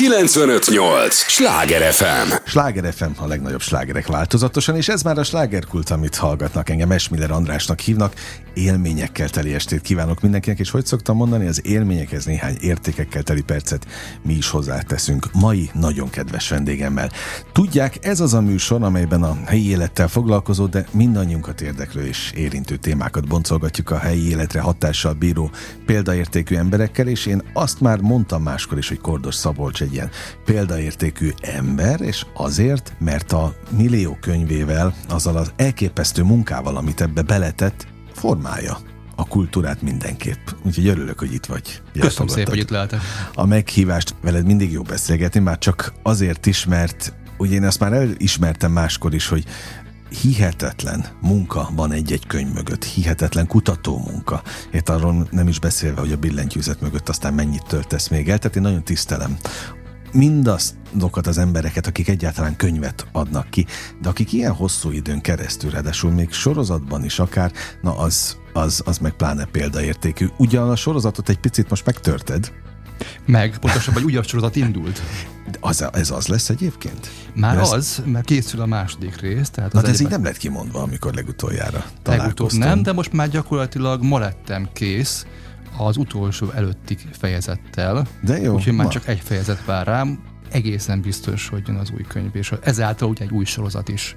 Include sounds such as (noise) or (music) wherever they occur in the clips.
958! Sláger FM! Sláger FM a legnagyobb slágerek változatosan, és ez már a slágerkult, amit hallgatnak engem. Esmiller Andrásnak hívnak. Élményekkel teli estét kívánok mindenkinek, és hogy szoktam mondani, az élményekhez néhány értékekkel teli percet mi is hozzáteszünk. Mai nagyon kedves vendégemmel. Tudják, ez az a műsor, amelyben a helyi élettel foglalkozó, de mindannyiunkat érdeklő és érintő témákat boncolgatjuk a helyi életre hatással bíró példaértékű emberekkel, és én azt már mondtam máskor is, hogy Kordos Szabolcs egy ilyen példaértékű ember, és azért, mert a millió könyvével, azzal az elképesztő munkával, amit ebbe beletett, formálja a kultúrát mindenképp. Úgyhogy örülök, hogy itt vagy. Köszönöm szépen, hogy itt lehetek. A meghívást veled mindig jó beszélgetni, már csak azért is, mert ugye én azt már elismertem máskor is, hogy hihetetlen munka van egy-egy könyv mögött, hihetetlen kutató munka. Itt arról nem is beszélve, hogy a billentyűzet mögött aztán mennyit töltesz még el, tehát én nagyon tisztelem mindazokat az embereket, akik egyáltalán könyvet adnak ki, de akik ilyen hosszú időn keresztül, ráadásul még sorozatban is akár, na az, az, az meg pláne példaértékű. Ugyan a sorozatot egy picit most megtörted, meg, pontosabban, hogy újabb sorozat indult. De az, ez az lesz egyébként? Már lesz? az, mert készül a második rész. Tehát Na, de ez így nem lett kimondva, amikor legutoljára Legutóbb nem, de most már gyakorlatilag ma lettem kész az utolsó előtti fejezettel. De jó. Úgyhogy már ma. csak egy fejezet vár rám. Egészen biztos, hogy jön az új könyv, és ezáltal ugye egy új sorozat is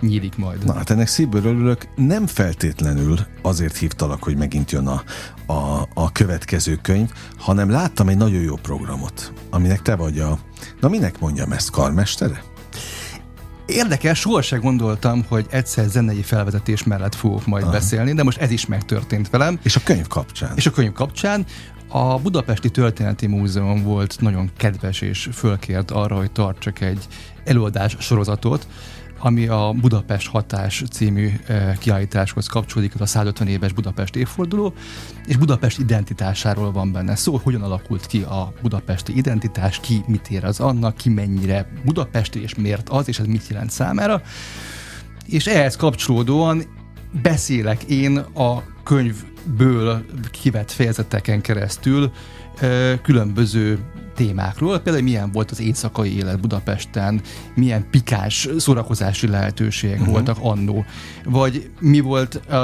nyílik majd. Na hát ennek szívből örülök. Nem feltétlenül azért hívtalak, hogy megint jön a, a, a következő könyv, hanem láttam egy nagyon jó programot, aminek te vagy a... Na minek mondjam ezt, karmestere? Érdekes, sohasem gondoltam, hogy egyszer zenei felvezetés mellett fogok majd Aha. beszélni, de most ez is megtörtént velem. És a könyv kapcsán. És a könyv kapcsán. A Budapesti Történeti Múzeum volt nagyon kedves és fölkért arra, hogy tartsak egy előadás sorozatot, ami a Budapest Hatás című eh, kiállításhoz kapcsolódik, az a 150 éves Budapest évforduló, és Budapest identitásáról van benne szó, hogyan alakult ki a budapesti identitás, ki mit ér az annak, ki mennyire budapesti, és miért az, és ez mit jelent számára. És ehhez kapcsolódóan beszélek én a könyvből kivett fejezeteken keresztül eh, különböző témákról, például milyen volt az éjszakai élet Budapesten, milyen pikás szórakozási lehetőségek uh-huh. voltak annó, vagy mi volt uh,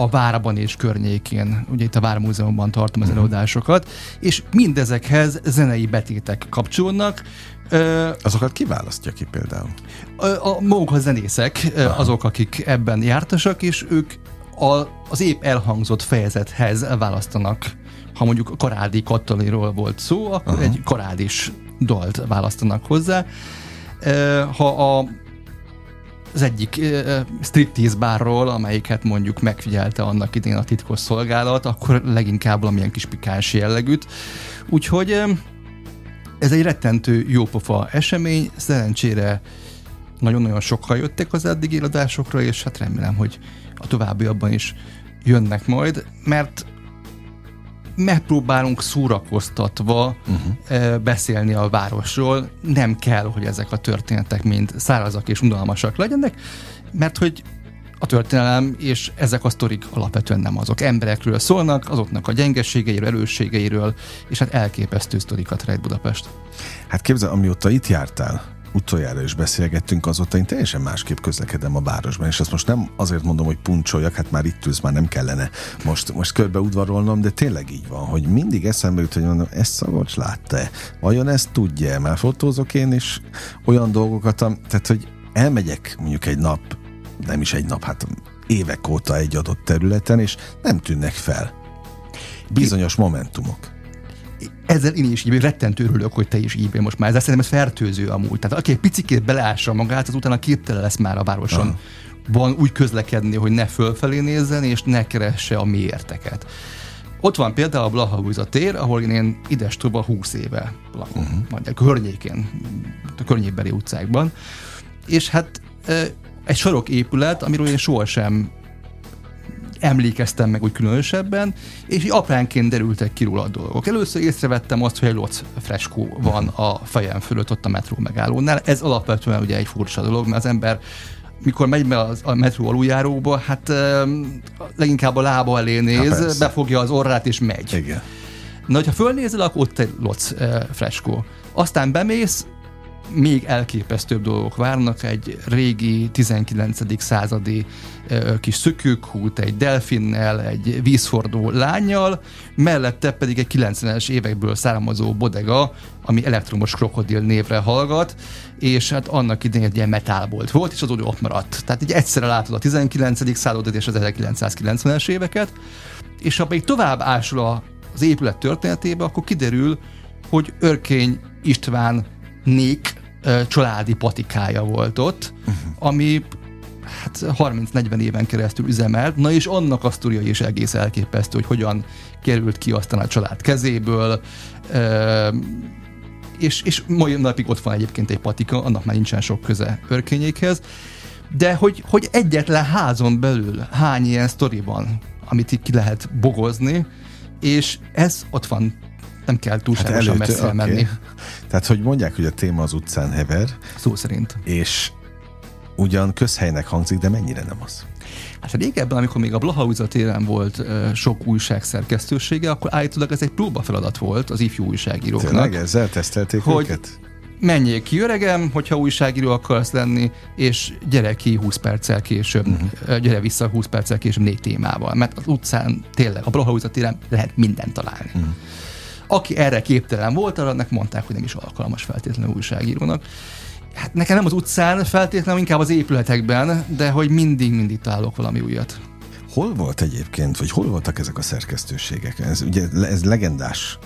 a Várban és környékén, ugye itt a Vármúzeumban tartom az uh-huh. előadásokat, és mindezekhez zenei betétek kapcsolódnak, Uh, Azokat kiválasztja ki például? A, a maguk a zenészek, Aha. azok, akik ebben jártasak, és ők a, az épp elhangzott fejezethez választanak ha mondjuk Karádi Kataliról volt szó, akkor Aha. egy karádis dalt választanak hozzá. Ha a az egyik uh, striptease bárról, amelyiket mondjuk megfigyelte annak idén a titkos szolgálat, akkor leginkább valamilyen kis pikáns jellegűt. Úgyhogy uh, ez egy rettentő jópofa esemény, szerencsére nagyon-nagyon sokan jöttek az eddigi adásokra, és hát remélem, hogy a továbbiakban is jönnek majd, mert megpróbálunk szórakoztatva uh-huh. beszélni a városról. Nem kell, hogy ezek a történetek mind szárazak és unalmasak legyenek, mert hogy a történelem és ezek a sztorik alapvetően nem azok. Emberekről szólnak, azoknak a gyengeségeiről, erősségeiről, és hát elképesztő sztorikat rejt Budapest. Hát képzel, amióta itt jártál, utoljára is beszélgettünk, azóta én teljesen másképp közlekedem a városban, és ezt most nem azért mondom, hogy puncsoljak, hát már itt ülsz, már nem kellene most, most körbe udvarolnom, de tényleg így van, hogy mindig eszembe jut, hogy mondom, ezt Szabolcs látta-e? Vajon ezt tudja Már fotózok én is olyan dolgokat, tehát, hogy elmegyek mondjuk egy nap, nem is egy nap, hát évek óta egy adott területen, és nem tűnnek fel bizonyos momentumok ezzel én is így rettentő örülök, hogy te is így most már. Ezzel szerintem ez fertőző amúgy. Tehát aki egy picikét beleássa magát, az utána képtelen lesz már a városon. Aha. Van úgy közlekedni, hogy ne fölfelé nézzen, és ne keresse a mélyérteket. Ott van például a Blaha tér, ahol én ides 20 éve lakom, uh-huh. majd a környékén, a környékbeli utcákban. És hát egy sarok épület, amiről én sohasem emlékeztem meg úgy különösebben, és így apránként derültek ki róla a dolgok. Először észrevettem azt, hogy egy loc freskó van a fejem fölött ott a metró megállónál. Ez alapvetően ugye egy furcsa dolog, mert az ember mikor megy be az, a metró aluljáróba, hát um, leginkább a lába elé néz, Há, befogja az orrát és megy. Igen. Na, hogyha fölnézel, akkor ott egy loc uh, freskó. Aztán bemész, még elképesztőbb dolgok várnak, egy régi 19. századi kis szökőkút, egy delfinnel, egy vízhordó lányjal, mellette pedig egy 90-es évekből származó bodega, ami elektromos krokodil névre hallgat, és hát annak idején egy ilyen metálbolt volt, és az ott maradt. Tehát így egyszerre látod a 19. századot és az 1990-es éveket, és ha még tovább ásul az épület történetébe, akkor kiderül, hogy Örkény István Nék családi patikája volt ott, uh-huh. ami hát 30-40 éven keresztül üzemelt, na és annak a sztoria is egész elképesztő, hogy hogyan került ki aztán a család kezéből, és, és mai napig ott van egyébként egy patika, annak már nincsen sok köze örkényékhez, de hogy, hogy egyetlen házon belül hány ilyen sztori van, amit így ki lehet bogozni, és ez ott van nem kell túlságosan hát messzire okay. menni. Tehát, hogy mondják, hogy a téma az utcán hever. Szó szerint. És ugyan közhelynek hangzik, de mennyire nem az? Hát régebben, amikor még a Blahauza téren volt uh, sok újság szerkesztősége, akkor állítólag ez egy próbafeladat volt az ifjú újságíróknak. Tényleg ezzel tesztelték hogy őket? menjél ki öregem, hogyha újságíró akarsz lenni, és gyere ki 20 perccel később, uh-huh. gyere vissza 20 perccel később négy témával, mert az utcán tényleg, a Blahauza téren lehet mindent találni. Uh-huh. Aki erre képtelen volt, arra mondták, hogy nem is alkalmas feltétlenül újságírónak. Hát nekem nem az utcán, feltétlenül inkább az épületekben, de hogy mindig-mindig találok valami újat. Hol volt egyébként, vagy hol voltak ezek a szerkesztőségek? Ez ugye ez legendás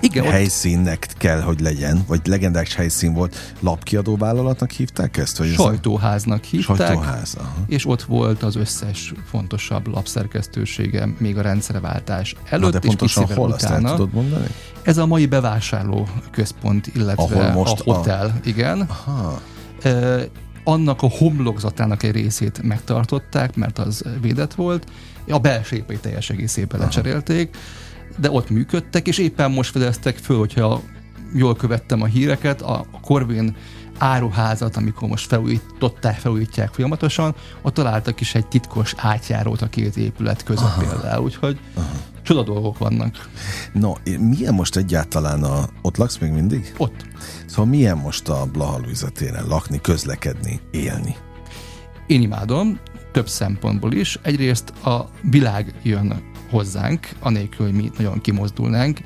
igen, helyszínnek ott... kell, hogy legyen, vagy legendás helyszín volt. Lapkiadó vállalatnak hívták ezt? Vagy Sajtóháznak hívták. Sajtóház, aha. És ott volt az összes fontosabb lapszerkesztősége, még a rendszerváltás előtt, Na de pontosan és hol utána. azt el tudod mondani? Ez a mai bevásárló központ, illetve Ahol most a hotel, a... igen. Aha. E, annak a homlokzatának egy részét megtartották, mert az védett volt. A belső épét teljes egészében lecserélték de ott működtek, és éppen most fedeztek föl, hogyha jól követtem a híreket, a Corvin áruházat, amikor most felújították, felújítják folyamatosan, ott találtak is egy titkos átjárót a két épület között Aha. például, úgyhogy Aha. csoda dolgok vannak. No, milyen most egyáltalán a... Ott laksz még mindig? Ott. Szóval milyen most a Blaha téren lakni, közlekedni, élni? Én imádom, több szempontból is. Egyrészt a világ jön hozzánk, anélkül, hogy mi nagyon kimozdulnánk.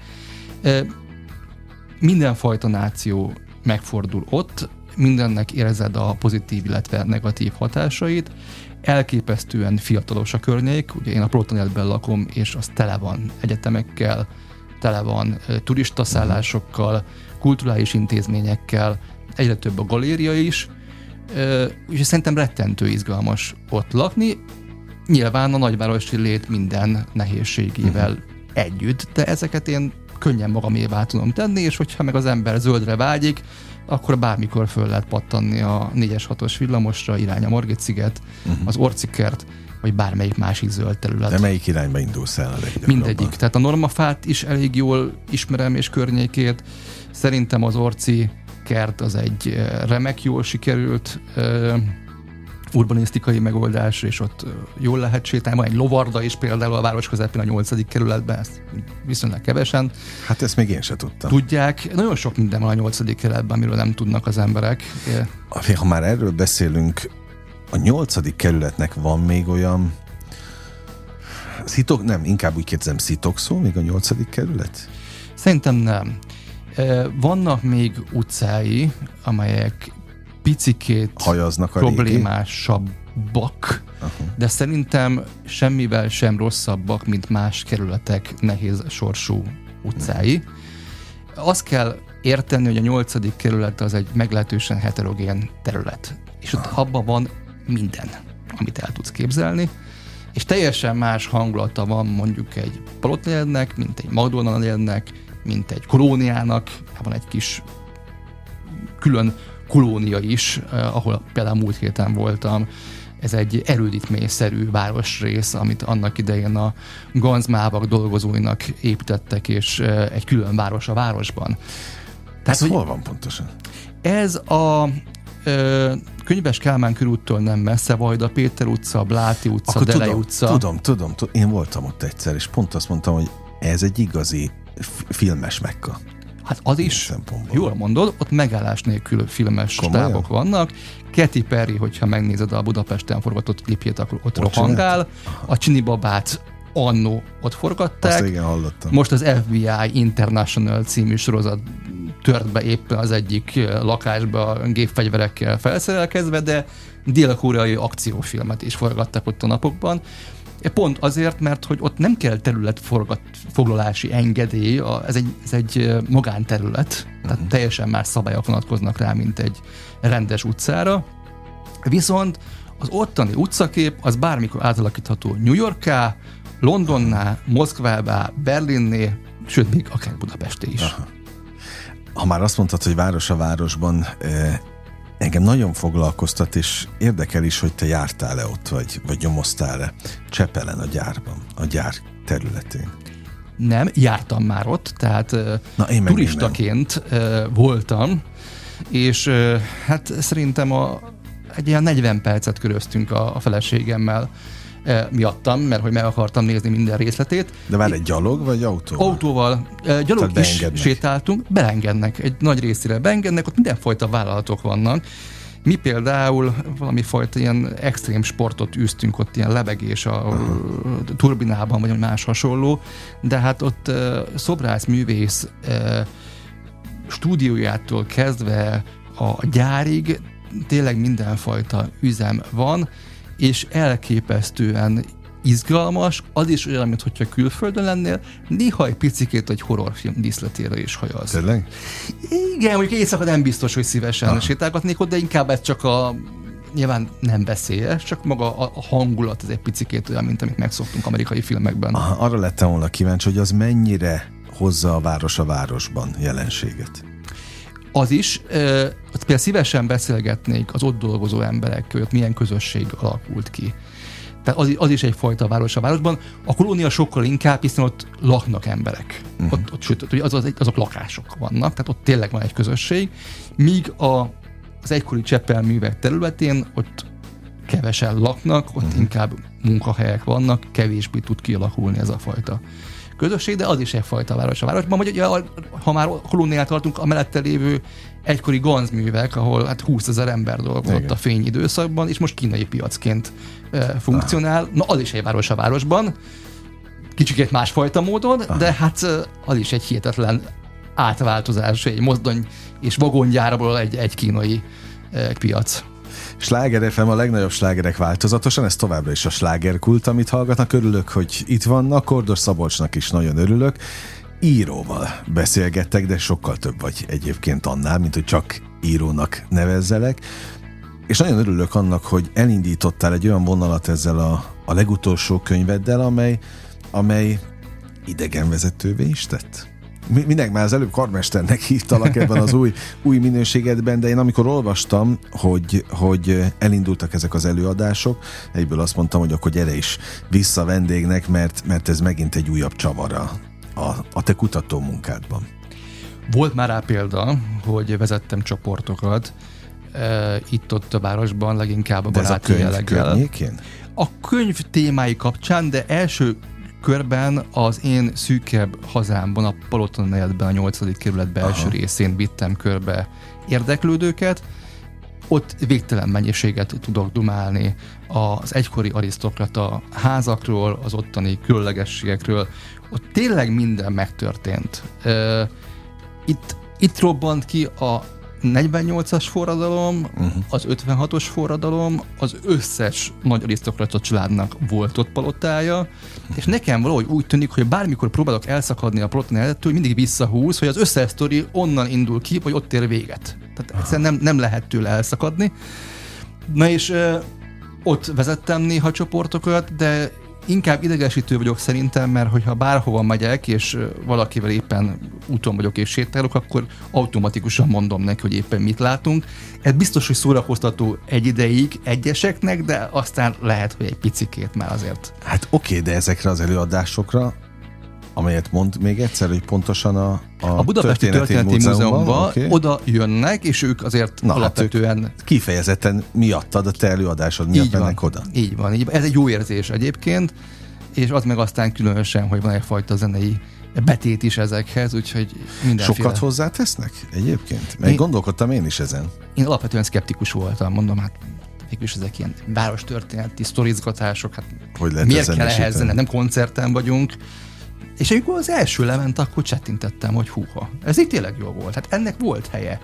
Mindenfajta náció megfordul ott, mindennek érzed a pozitív, illetve negatív hatásait. Elképesztően fiatalos a környék, ugye én a Protonetben lakom, és az tele van egyetemekkel, tele van turistaszállásokkal, kulturális intézményekkel, egyre több a galéria is, és szerintem rettentő izgalmas ott lakni, Nyilván a nagyvárosi lét minden nehézségével uh-huh. együtt, de ezeket én könnyen magamévá tudom tenni, és hogyha meg az ember zöldre vágyik, akkor bármikor föl lehet pattanni a 4-es 6-os villamosra, irány a Margit sziget, uh-huh. az Orcikert, vagy bármelyik másik zöld terület. De melyik irányba indulsz el Mindegyik. Tehát a normafát is elég jól ismerem, és környékét. Szerintem az Orci kert az egy eh, remek, jól sikerült urbanisztikai megoldás, és ott jól lehet sétálni. Van egy lovarda is például a város közepén a nyolcadik kerületben, ezt viszonylag kevesen. Hát ezt még én sem tudtam. Tudják, nagyon sok minden van a nyolcadik kerületben, amiről nem tudnak az emberek. Ha már erről beszélünk, a nyolcadik kerületnek van még olyan Szitok, nem, inkább úgy kérdezem, szó még a nyolcadik kerület? Szerintem nem. Vannak még utcái, amelyek picikét Hajaznak a problémásabbak, uh-huh. de szerintem semmivel sem rosszabbak, mint más kerületek nehéz sorsú utcái. Uh-huh. Azt kell érteni, hogy a nyolcadik kerület az egy meglehetősen heterogén terület, és ott uh-huh. abban van minden, amit el tudsz képzelni, és teljesen más hangulata van mondjuk egy palotnegyednek, mint egy McDonald's mint egy kolóniának, van egy kis külön kolónia is, eh, ahol például múlt héten voltam, ez egy erődítményszerű városrész, amit annak idején a ganzmávak dolgozóinak építettek, és eh, egy külön város a városban. Tehát, ez hol van pontosan? Ez a ö, Könyves Kálmán körúttól nem messze, Vajda Péter utca, Bláti utca, Akkor Delej tudom, utca. Tudom, tudom, tudom, én voltam ott egyszer, és pont azt mondtam, hogy ez egy igazi filmes mekka. Hát az is, jól mondod, ott megállás nélkül filmes Komolyan? stábok vannak. Katy Perry, hogyha megnézed a Budapesten forgatott klipjét, akkor ott, ott rohangál. A Csini babát annó ott forgatták. Azt igen, hallottam. Most az FBI International című sorozat tört be éppen az egyik lakásba gépfegyverekkel felszerelkezve, de dél-koreai akciófilmet is forgattak ott a napokban. Pont azért, mert hogy ott nem kell területfoglalási engedély, ez egy, ez egy magánterület, tehát uh-huh. teljesen más szabályok vonatkoznak rá, mint egy rendes utcára. Viszont az ottani utcakép az bármikor átalakítható New Yorká, Londonná, Moszkvába, Berlinné, sőt, még akár Budapesté is. Aha. Ha már azt mondtad, hogy város a városban, engem nagyon foglalkoztat, és érdekel is, hogy te jártál-e ott, vagy, vagy nyomoztál-e Csepelen a gyárban, a gyár területén. Nem, jártam már ott, tehát Na, én turistaként nem. voltam, és hát szerintem a, egy ilyen 40 percet köröztünk a, a feleségemmel e, miattam, mert hogy meg akartam nézni minden részletét. De már egy gyalog vagy autóval? Autóval. E, gyalog Tehát is sétáltunk, beengednek, egy nagy részére beengednek, ott mindenfajta vállalatok vannak. Mi például valami fajta ilyen extrém sportot űztünk, ott ilyen lebegés a uh-huh. turbinában, vagy más hasonló, de hát ott uh, szobrász, művész uh, stúdiójától kezdve a gyárig tényleg mindenfajta üzem van, és elképesztően izgalmas, az is olyan, mint hogyha külföldön lennél, néha egy picikét egy horrorfilm díszletére is hajaz. Tényleg? Igen, mondjuk éjszaka nem biztos, hogy szívesen Aha. sétálgatnék ott, de inkább ez csak a nyilván nem veszélyes, csak maga a, a hangulat az egy picikét olyan, mint amit megszoktunk amerikai filmekben. Aha, arra lettem volna kíváncsi, hogy az mennyire hozza a város a városban jelenséget az is, például szívesen beszélgetnék az ott dolgozó emberekkel, hogy milyen közösség alakult ki. Tehát az, az is egyfajta város a városban. A kolónia sokkal inkább, hiszen ott laknak emberek. Uh-huh. Ott, ott, sőt, az, az, azok lakások vannak, tehát ott tényleg van egy közösség. Míg a, az egykori Cseppel művek területén ott kevesen laknak, ott uh-huh. inkább munkahelyek vannak, kevésbé tud kialakulni ez a fajta közösség, de az is egyfajta város a városban. Vagy ugye, ha már kolóniát tartunk, a mellette lévő egykori ganzművek, ahol hát 20 ezer ember dolgozott a fényidőszakban, és most kínai piacként e, funkcionál. Na, az is egy város a városban, kicsikét másfajta módon, Aha. de hát az is egy hihetetlen átváltozás, egy mozdony és vagongyárból egy, egy kínai e, piac. Sláger FM a legnagyobb slágerek változatosan, ez továbbra is a slágerkult, amit hallgatnak. Örülök, hogy itt vannak, Kordos Szabolcsnak is nagyon örülök. Íróval beszélgettek, de sokkal több vagy egyébként annál, mint hogy csak írónak nevezzelek. És nagyon örülök annak, hogy elindítottál egy olyan vonalat ezzel a, a legutolsó könyveddel, amely, amely idegenvezetővé is tett mindenki már az előbb karmesternek hívtalak ebben az új, új minőségedben, de én amikor olvastam, hogy, hogy elindultak ezek az előadások, egyből azt mondtam, hogy akkor gyere is vissza vendégnek, mert, mert ez megint egy újabb csavara a, a te kutató munkádban. Volt már rá példa, hogy vezettem csoportokat, e, itt-ott a városban, leginkább a baráti jelleggel. A könyv témái kapcsán, de első körben az én szűkebb hazámban, a Paloton negyedben, a 8. kerület belső Aha. részén vittem körbe érdeklődőket, ott végtelen mennyiséget tudok dumálni az egykori arisztokrata házakról, az ottani különlegességekről. Ott tényleg minden megtörtént. Itt, itt robbant ki a 48-as forradalom, uh-huh. az 56-os forradalom, az összes nagy arisztokrata családnak volt ott palotája, és nekem valahogy úgy tűnik, hogy bármikor próbálok elszakadni a paloton előttől, mindig visszahúz, hogy az összes sztori onnan indul ki, vagy ott ér véget. Tehát egyszerűen nem, nem lehet tőle elszakadni. Na és ott vezettem néha csoportokat, de inkább idegesítő vagyok szerintem, mert hogyha bárhova megyek, és valakivel éppen úton vagyok és sétálok, akkor automatikusan mondom neki, hogy éppen mit látunk. Ez biztos, hogy szórakoztató egy ideig egyeseknek, de aztán lehet, hogy egy picikét már azért. Hát oké, okay, de ezekre az előadásokra amelyet mond még egyszer, hogy pontosan a, a, a Budapesti Történeti, Történeti Múzeumban okay. oda jönnek, és ők azért Na, alapvetően... Hát kifejezetten miattad, a te előadásod miatt így mennek van, oda. Így van, így van. Ez egy jó érzés egyébként, és az meg aztán különösen, hogy van egyfajta zenei betét is ezekhez, úgyhogy mindenféle. Sokat hozzátesznek egyébként? Mert én, gondolkodtam én is ezen. Én alapvetően szkeptikus voltam, mondom, hát is ezek ilyen város történeti sztorizgatások, hát hogy lehet miért kell ehhez, nem, nem koncerten vagyunk. És amikor az első lement, akkor csettintettem, hogy húha, ez így tényleg jó volt. Hát ennek volt helye.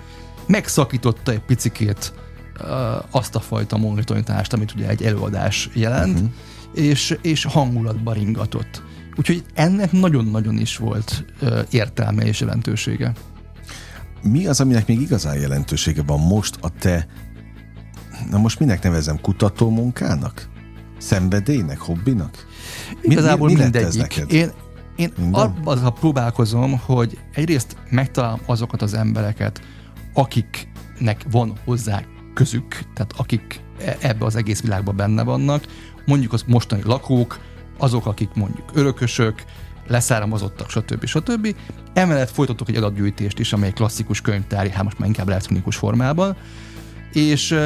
Megszakította egy picikét uh, azt a fajta monitoritást, amit ugye egy előadás jelent, uh-huh. és, és hangulatba ringatott. Úgyhogy ennek nagyon-nagyon is volt uh, értelme és jelentősége. Mi az, aminek még igazán jelentősége van most a te, na most minek nevezem, kutató munkának? Szenvedélynek, hobbinak? Igazából mi, mi, mi mindegyik. Én, én abban próbálkozom, hogy egyrészt megtalálom azokat az embereket, akiknek van hozzá közük, tehát akik e- ebbe az egész világban benne vannak, mondjuk az mostani lakók, azok, akik mondjuk örökösök, leszármazottak, stb. stb. Emellett folytatok egy adatgyűjtést is, amely klasszikus könyvtári, hát most már inkább elektronikus formában, és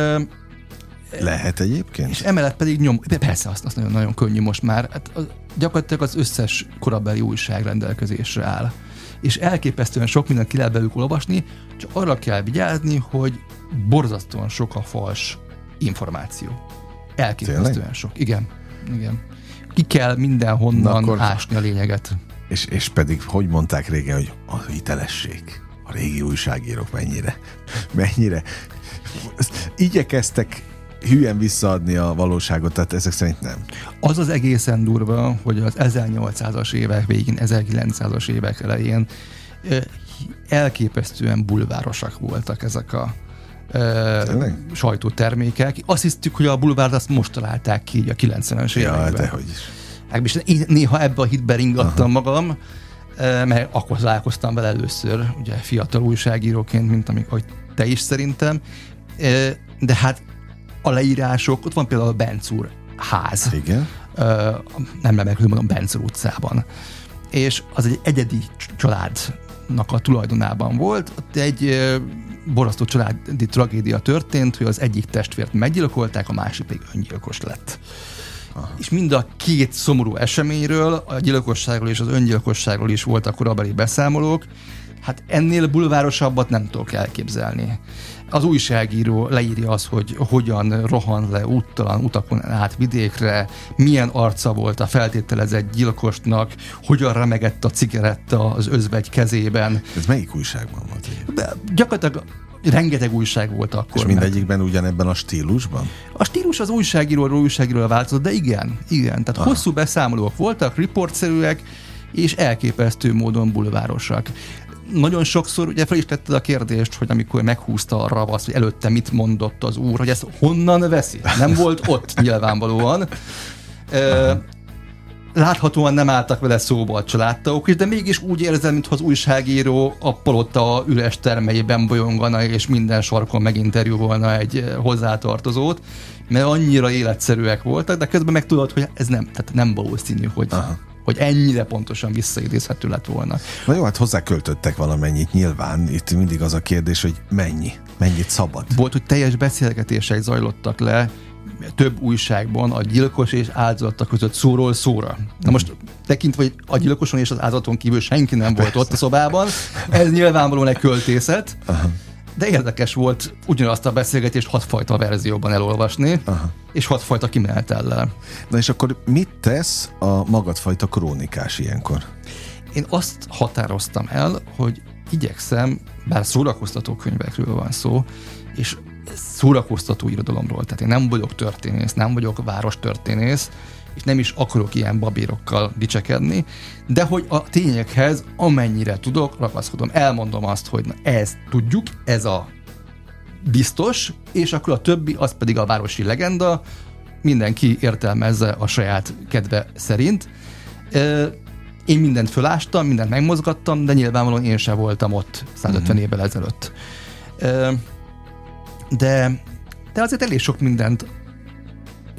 lehet egyébként? És emellett pedig nyom, de persze azt, azt nagyon, nagyon könnyű most már. Hát az, gyakorlatilag az összes korabeli újság rendelkezésre áll. És elképesztően sok mindent ki lehet belőlük olvasni, csak arra kell vigyázni, hogy borzasztóan sok a fals információ. Elképesztően Tényleg? sok. Igen. Igen. Ki kell mindenhonnan akkor... ásni a lényeget. És, és pedig, hogy mondták régen, hogy a hitelesség. A régi újságírók mennyire, mennyire igyekeztek hülyen visszaadni a valóságot, tehát ezek szerint nem. Az az egészen durva, hogy az 1800-as évek végén, 1900-as évek elején elképesztően bulvárosak voltak ezek a Tényleg? sajtótermékek. Azt hisztük, hogy a bulvárt azt most találták ki a 90-es években. Ja, dehogy is. Hát, én néha ebbe a hitbe ringattam Aha. magam, mert akkor találkoztam vele először, ugye fiatal újságíróként, mint amik, te is szerintem. De hát a leírások, ott van például a Bencúr ház. Igen. Ö, nem remélem, mondom, Bencúr utcában. És az egy egyedi családnak a tulajdonában volt. Ott egy borzasztó családi tragédia történt, hogy az egyik testvért meggyilkolták, a másik pedig öngyilkos lett. Aha. És mind a két szomorú eseményről, a gyilkosságról és az öngyilkosságról is voltak korabeli beszámolók, hát ennél bulvárosabbat nem tudok elképzelni az újságíró leírja azt, hogy hogyan rohan le úttalan utakon át vidékre, milyen arca volt a feltételezett gyilkosnak, hogyan remegett a cigaretta az özvegy kezében. Ez melyik újságban volt? De gyakorlatilag rengeteg újság volt akkor. És mindegyikben mert... ugyanebben a stílusban? A stílus az újságíróról újságíróra változott, de igen, igen. Tehát Aha. hosszú beszámolók voltak, riportszerűek, és elképesztő módon bulvárosak nagyon sokszor ugye fel is tetted a kérdést, hogy amikor meghúzta a ravasz, hogy előtte mit mondott az úr, hogy ezt honnan veszi? Nem volt ott nyilvánvalóan. láthatóan nem álltak vele szóba a családtagok is, de mégis úgy érzem, mintha az újságíró a palota üres termeiben bolyongana, és minden sarkon meginterjúvolna egy hozzátartozót, mert annyira életszerűek voltak, de közben meg tudod, hogy ez nem, tehát nem valószínű, hogy Aha hogy ennyire pontosan visszaidézhető lett volna. Na jó, hát hozzá költöttek valamennyit nyilván. Itt mindig az a kérdés, hogy mennyi, mennyit szabad. Volt, hogy teljes beszélgetések zajlottak le több újságban a gyilkos és áldozatok között szóról szóra. Na most tekintve, hogy a gyilkoson és az áldozaton kívül senki nem volt ott a szobában, ez nyilvánvalóan egy költészet. Aha de érdekes volt ugyanazt a beszélgetést hatfajta verzióban elolvasni, Aha. és hatfajta kimenetellel. Na és akkor mit tesz a magadfajta krónikás ilyenkor? Én azt határoztam el, hogy igyekszem, bár szórakoztató könyvekről van szó, és szórakoztató irodalomról, tehát én nem vagyok történész, nem vagyok város történész, és nem is akarok ilyen babírokkal dicsekedni, de hogy a tényekhez amennyire tudok, ragaszkodom, elmondom azt, hogy na, ezt tudjuk, ez a biztos, és akkor a többi, az pedig a városi legenda, mindenki értelmezze a saját kedve szerint. Én mindent fölástam, mindent megmozgattam, de nyilvánvalóan én sem voltam ott 150 uh-huh. évvel ezelőtt. De, de azért elég sok mindent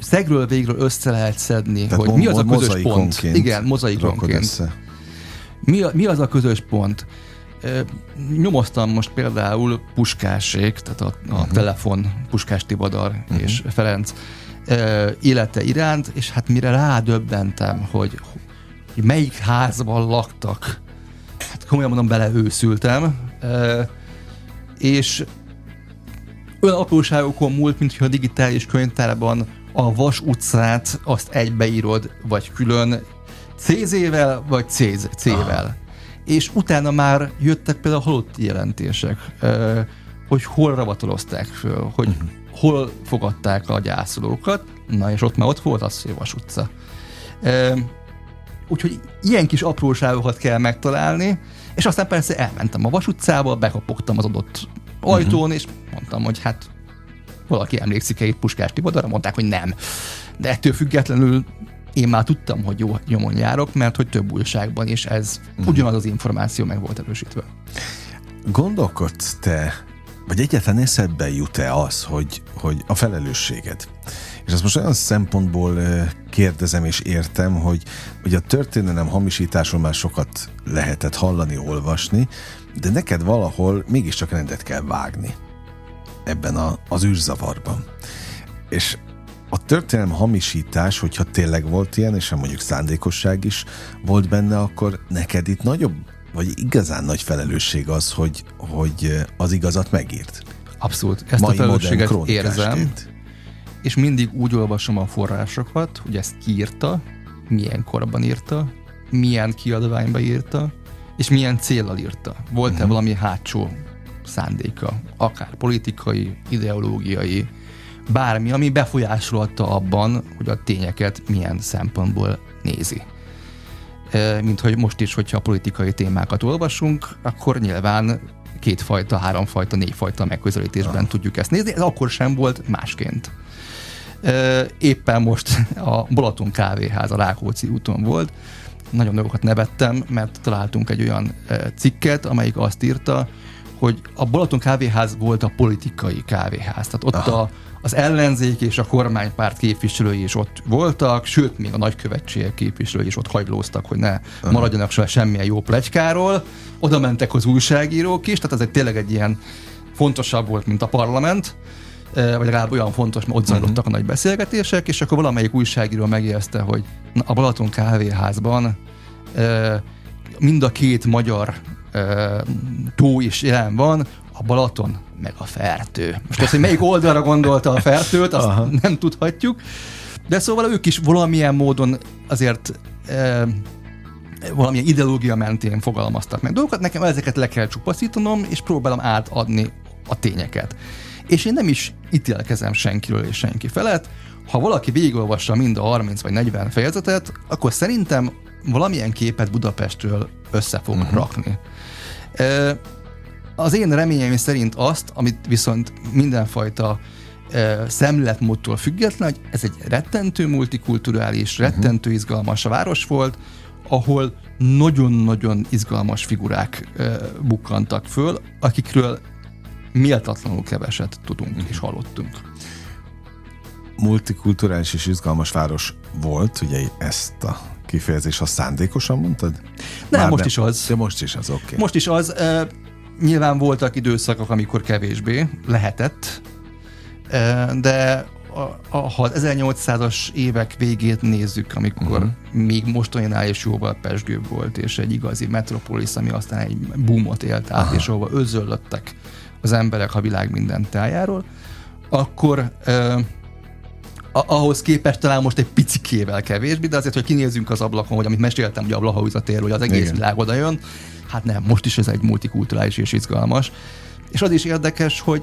szegről végről össze lehet szedni, Tehát hogy mi az a közös pont. Igen, mozaikonként. Mi, a, mi az a közös pont? Nyomoztam most például Puskásék, tehát a, a uh-huh. telefon Puskás Tibadar uh-huh. és Ferenc élete iránt, és hát mire rádöbbentem, hogy, hogy melyik házban laktak komolyan mondom, beleőszültem, és olyan apróságokon múlt, mint hogy a digitális könyvtárban a Vas utcát azt egybeírod, vagy külön CZ-vel, vagy C-vel. És utána már jöttek például a halotti jelentések, hogy hol ravatolozták föl, hogy uh-huh. hol fogadták a gyászolókat, na és ott már ott volt az, hogy Vas utca. Úgyhogy ilyen kis apróságokat kell megtalálni, és aztán persze elmentem a Vas utcába, bekapogtam az adott ajtón, uh-huh. és mondtam, hogy hát valaki emlékszik-e itt Puskás Tiborra, mondták, hogy nem. De ettől függetlenül én már tudtam, hogy jó nyomon járok, mert hogy több újságban is ez uh-huh. ugyanaz az információ meg volt erősítve. Gondolkodsz te, vagy egyáltalán eszedbe jut-e az, hogy, hogy a felelősséged? És ezt most olyan szempontból kérdezem és értem, hogy, hogy a történelem hamisításról már sokat lehetett hallani, olvasni, de neked valahol mégiscsak rendet kell vágni ebben a, az űrzavarban. És a történelem hamisítás, hogyha tényleg volt ilyen, és mondjuk szándékosság is volt benne, akkor neked itt nagyobb, vagy igazán nagy felelősség az, hogy, hogy az igazat megírt. Abszolút. Ezt Mai a felelősséget érzem. És mindig úgy olvasom a forrásokat, hogy ezt kiírta, milyen korban írta, milyen kiadványba írta, és milyen célral írta. Volt-e uh-huh. valami hátsó szándéka, akár politikai, ideológiai, bármi, ami befolyásolta abban, hogy a tényeket milyen szempontból nézi. Mint hogy most is, hogyha politikai témákat olvasunk, akkor nyilván kétfajta, háromfajta, négyfajta megközelítésben ah. tudjuk ezt nézni. Ez akkor sem volt másként. Éppen most a Balaton kávéház a Rákóczi úton volt. Nagyon nagyokat nevettem, mert találtunk egy olyan cikket, amelyik azt írta, hogy a Balaton kávéház volt a politikai kávéház. Tehát ott Aha. a, az ellenzék és a kormánypárt képviselői is ott voltak, sőt, még a nagykövetségek képviselői is ott hajlóztak, hogy ne Aha. maradjanak se semmilyen jó plegykáról. Oda mentek az újságírók is, tehát ez egy tényleg egy ilyen fontosabb volt, mint a parlament vagy legalább olyan fontos, mert ott zajlottak uh-huh. a nagy beszélgetések, és akkor valamelyik újságíró megérezte, hogy a Balaton kávéházban mind a két magyar tó is jelen van, a Balaton meg a Fertő. Most azt, hogy melyik oldalra gondolta a Fertőt, azt Aha. nem tudhatjuk, de szóval ők is valamilyen módon azért e, valamilyen ideológia mentén fogalmaztak meg dolgokat, nekem ezeket le kell csupaszítanom, és próbálom átadni a tényeket. És én nem is ítélkezem senkiről és senki felett. Ha valaki végigolvassa mind a 30 vagy 40 fejezetet, akkor szerintem valamilyen képet Budapestről össze fog uh-huh. rakni. Az én reményeim szerint azt, amit viszont mindenfajta szemléletmódtól független, hogy ez egy rettentő multikulturális, uh-huh. rettentő izgalmas város volt, ahol nagyon-nagyon izgalmas figurák bukkantak föl, akikről méltatlanul keveset tudunk uh-huh. és hallottunk. Multikulturális és izgalmas város volt, ugye ezt a kifejezés, ha szándékosan mondtad? Nem, Már most nem. is az. De most is az, oké. Okay. Most is az. Uh, nyilván voltak időszakok, amikor kevésbé lehetett, uh, de a, a, ha az 1800-as évek végét nézzük, amikor uh-huh. még mostaninál is jóval pesgőbb volt, és egy igazi metropolis, ami aztán egy boomot élt át, Aha. és ahova özöllöttek az emberek a világ minden tájáról, akkor uh, ahhoz képest talán most egy picikével kevésbé, de azért, hogy kinézzünk az ablakon, hogy amit meséltem, hogy a Blaha hogy az egész Igen. világ oda jön, hát nem, most is ez egy multikulturális és izgalmas. És az is érdekes, hogy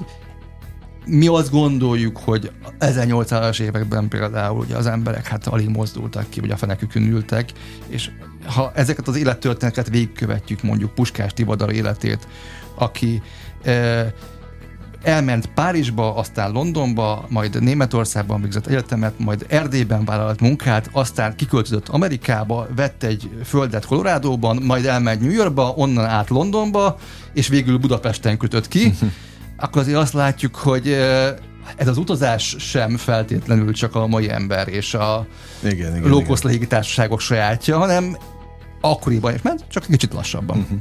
mi azt gondoljuk, hogy 1800-as években például ugye az emberek hát alig mozdultak ki, vagy a fenekükön ültek, és ha ezeket az élettörténeteket végigkövetjük, mondjuk Puskás Tibadar életét, aki eh, elment Párizsba, aztán Londonba, majd Németországban végzett egyetemet, majd Erdélyben vállalt munkát, aztán kiköltözött Amerikába, vett egy földet Colorado-ban, majd elment New Yorkba, onnan át Londonba, és végül Budapesten kötött ki. (laughs) Akkor azért azt látjuk, hogy ez az utazás sem feltétlenül csak a mai ember és a igen, igen, low-cost légitársaságok sajátja, hanem akkoriban is ment, csak kicsit lassabban. Uh-huh.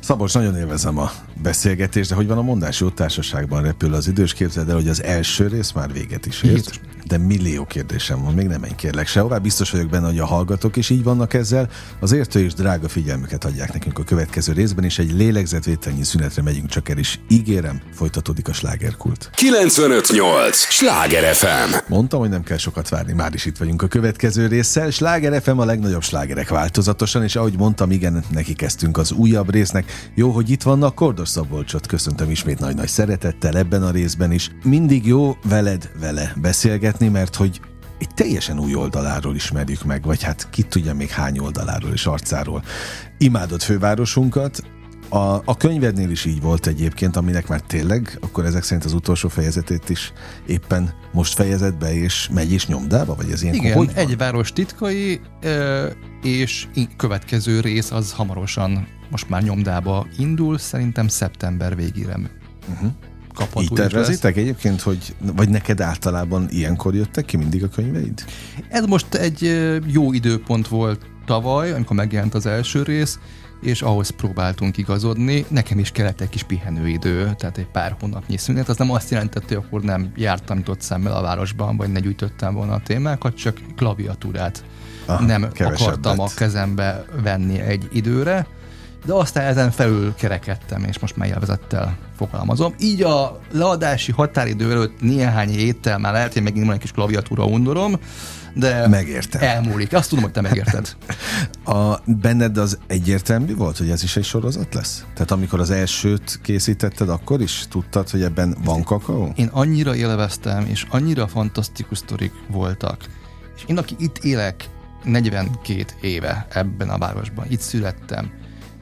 Szabolcs, nagyon élvezem a beszélgetést, de hogy van a mondás, jó társaságban repül az idős, képzeld el, hogy az első rész már véget is ért. de millió kérdésem van, még nem menj kérlek sehová. Biztos vagyok benne, hogy a hallgatók is így vannak ezzel. Az értő és drága figyelmüket adják nekünk a következő részben, és egy lélegzetvételnyi szünetre megyünk csak el, és ígérem, folytatódik a slágerkult. 958! Sláger FM! Mondtam, hogy nem kell sokat várni, már is itt vagyunk a következő résszel. Sláger FM a legnagyobb slágerek változatosan, és ahogy mondtam, igen, neki kezdtünk az újabb résznek. Jó, hogy itt vannak, Kordos Szabolcsot köszöntöm ismét nagy-nagy szeretettel ebben a részben is. Mindig jó veled, vele beszélgetni, mert hogy egy teljesen új oldaláról ismerjük meg, vagy hát ki tudja még hány oldaláról és arcáról. Imádott fővárosunkat, a, a könyvednél is így volt egyébként, aminek már tényleg, akkor ezek szerint az utolsó fejezetét is éppen most fejezett be, és megy is nyomdába, vagy ez ilyen Igen, hogy egy város titkai, és következő rész az hamarosan most már nyomdába indul, szerintem szeptember végére uh-huh kapható. Így tervezitek egyébként, hogy, vagy neked általában ilyenkor jöttek ki mindig a könyveid? Ez most egy jó időpont volt tavaly, amikor megjelent az első rész, és ahhoz próbáltunk igazodni. Nekem is kellett egy kis pihenőidő, tehát egy pár hónapnyi szünet. Az nem azt jelentette, hogy akkor nem jártam itt ott szemmel a városban, vagy ne gyűjtöttem volna a témákat, csak klaviatúrát Aha, nem akartam a kezembe venni egy időre de aztán ezen felül kerekedtem, és most már élvezettel fogalmazom. Így a leadási határidő előtt néhány héttel már lehet, hogy megint van egy kis klaviatúra undorom, de Megértem. elmúlik. Azt tudom, hogy te megérted. (laughs) a, benned az egyértelmű volt, hogy ez is egy sorozat lesz? Tehát amikor az elsőt készítetted, akkor is tudtad, hogy ebben van kakaó? Én annyira élveztem, és annyira fantasztikus sztorik voltak. És én, aki itt élek 42 éve ebben a városban, itt születtem,